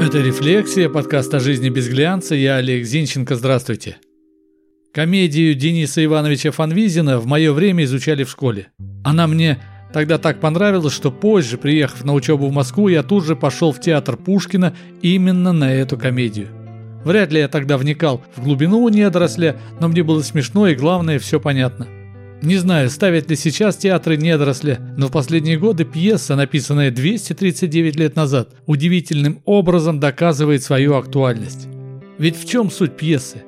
Это «Рефлексия», подкаст о жизни без глянца. Я Олег Зинченко. Здравствуйте. Комедию Дениса Ивановича Фанвизина в мое время изучали в школе. Она мне тогда так понравилась, что позже, приехав на учебу в Москву, я тут же пошел в театр Пушкина именно на эту комедию. Вряд ли я тогда вникал в глубину недоросля, но мне было смешно и главное, все понятно – не знаю, ставят ли сейчас театры недоросля, но в последние годы пьеса, написанная 239 лет назад, удивительным образом доказывает свою актуальность. Ведь в чем суть пьесы?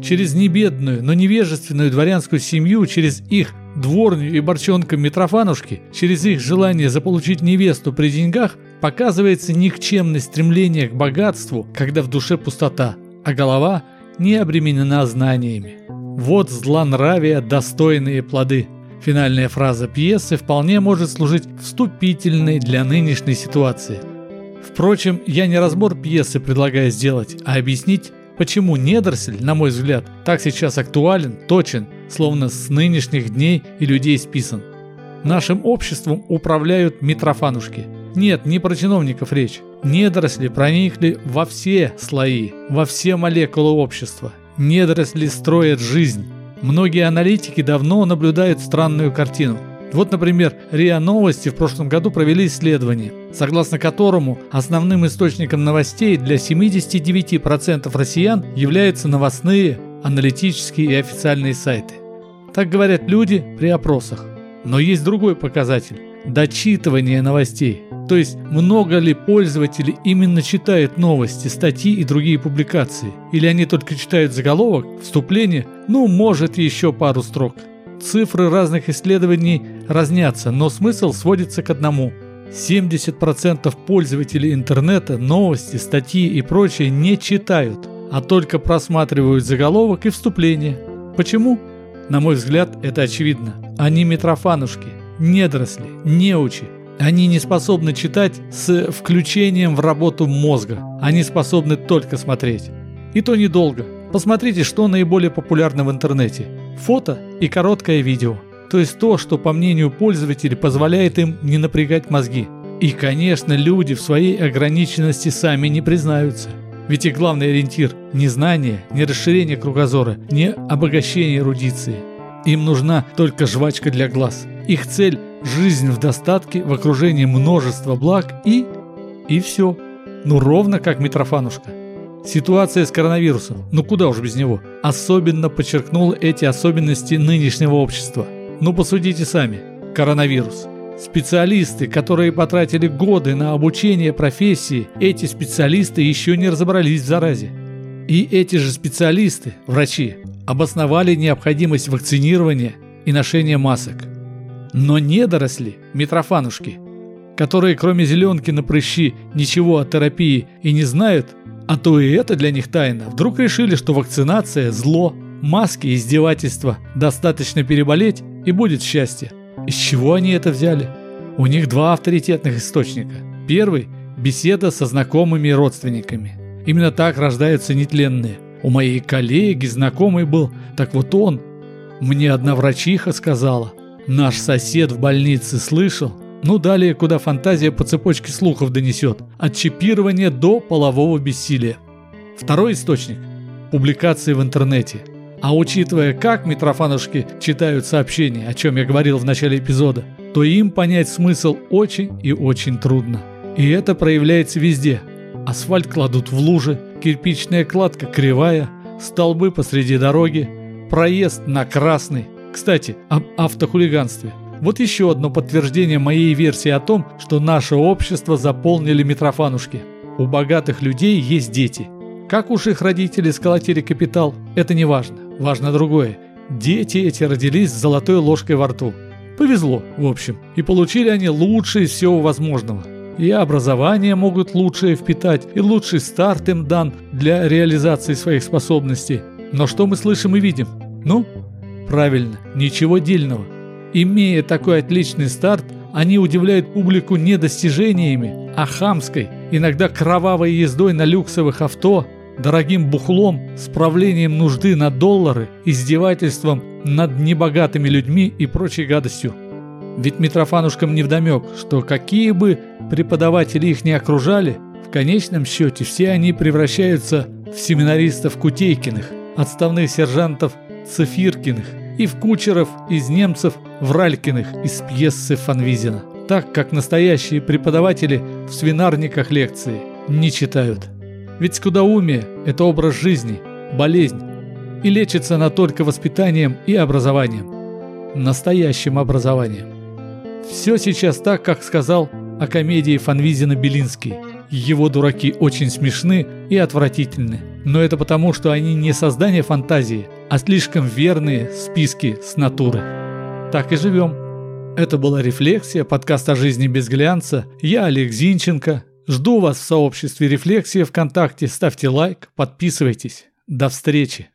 Через небедную, но невежественную дворянскую семью, через их дворню и борчонка Митрофанушки, через их желание заполучить невесту при деньгах, показывается никчемное стремление к богатству, когда в душе пустота, а голова не обременена знаниями. Вот злонравия достойные плоды. Финальная фраза пьесы вполне может служить вступительной для нынешней ситуации. Впрочем, я не разбор пьесы предлагаю сделать, а объяснить, почему недоросль, на мой взгляд, так сейчас актуален, точен, словно с нынешних дней и людей списан. Нашим обществом управляют Митрофанушки. Нет, не про чиновников речь. Недоросли проникли во все слои, во все молекулы общества недоросли строят жизнь. Многие аналитики давно наблюдают странную картину. Вот, например, РИА Новости в прошлом году провели исследование, согласно которому основным источником новостей для 79% россиян являются новостные, аналитические и официальные сайты. Так говорят люди при опросах. Но есть другой показатель – дочитывание новостей. То есть, много ли пользователей именно читают новости, статьи и другие публикации? Или они только читают заголовок, вступление, ну, может, еще пару строк. Цифры разных исследований разнятся, но смысл сводится к одному. 70% пользователей интернета новости, статьи и прочее не читают, а только просматривают заголовок и вступление. Почему? На мой взгляд, это очевидно. Они митрофанушки, недоросли, неучи, они не способны читать с включением в работу мозга. Они способны только смотреть. И то недолго. Посмотрите, что наиболее популярно в интернете. Фото и короткое видео. То есть то, что по мнению пользователей позволяет им не напрягать мозги. И, конечно, люди в своей ограниченности сами не признаются. Ведь их главный ориентир – не знание, не расширение кругозора, не обогащение эрудиции. Им нужна только жвачка для глаз. Их цель жизнь в достатке, в окружении множества благ и... и все. Ну ровно как Митрофанушка. Ситуация с коронавирусом, ну куда уж без него, особенно подчеркнула эти особенности нынешнего общества. Ну посудите сами. Коронавирус. Специалисты, которые потратили годы на обучение профессии, эти специалисты еще не разобрались в заразе. И эти же специалисты, врачи, обосновали необходимость вакцинирования и ношения масок – но недоросли, Митрофанушки, которые кроме зеленки на прыщи ничего о терапии и не знают, а то и это для них тайна, вдруг решили, что вакцинация – зло, маски – издевательства, достаточно переболеть и будет счастье. Из чего они это взяли? У них два авторитетных источника. Первый – беседа со знакомыми и родственниками. Именно так рождаются нетленные. У моей коллеги знакомый был, так вот он. Мне одна врачиха сказала, Наш сосед в больнице слышал? Ну далее, куда фантазия по цепочке слухов донесет. От чипирования до полового бессилия. Второй источник – публикации в интернете. А учитывая, как Митрофанушки читают сообщения, о чем я говорил в начале эпизода, то им понять смысл очень и очень трудно. И это проявляется везде. Асфальт кладут в лужи, кирпичная кладка кривая, столбы посреди дороги, проезд на красный – кстати, об автохулиганстве. Вот еще одно подтверждение моей версии о том, что наше общество заполнили Митрофанушки. У богатых людей есть дети. Как уж их родители сколотили капитал, это не важно. Важно другое. Дети эти родились с золотой ложкой во рту. Повезло, в общем. И получили они лучшее из всего возможного. И образование могут лучшее впитать, и лучший старт им дан для реализации своих способностей. Но что мы слышим и видим? Ну, Правильно, ничего дельного. Имея такой отличный старт, они удивляют публику не достижениями, а хамской, иногда кровавой ездой на люксовых авто, дорогим бухлом, справлением нужды на доллары, издевательством над небогатыми людьми и прочей гадостью. Ведь Митрофанушкам невдомек, что какие бы преподаватели их не окружали, В конечном счете все они превращаются в семинаристов Кутейкиных, отставных сержантов Цифиркиных и в кучеров из немцев Вралькиных из пьесы Фанвизина. Так как настоящие преподаватели в свинарниках лекции не читают. Ведь скудоумие – это образ жизни, болезнь, и лечится она только воспитанием и образованием. Настоящим образованием. Все сейчас так, как сказал о комедии Фанвизина Белинский. Его дураки очень смешны и отвратительны. Но это потому, что они не создание фантазии, а слишком верные списки с натуры. Так и живем. Это была «Рефлексия», подкаст о жизни без глянца. Я Олег Зинченко. Жду вас в сообществе «Рефлексия» ВКонтакте. Ставьте лайк, подписывайтесь. До встречи.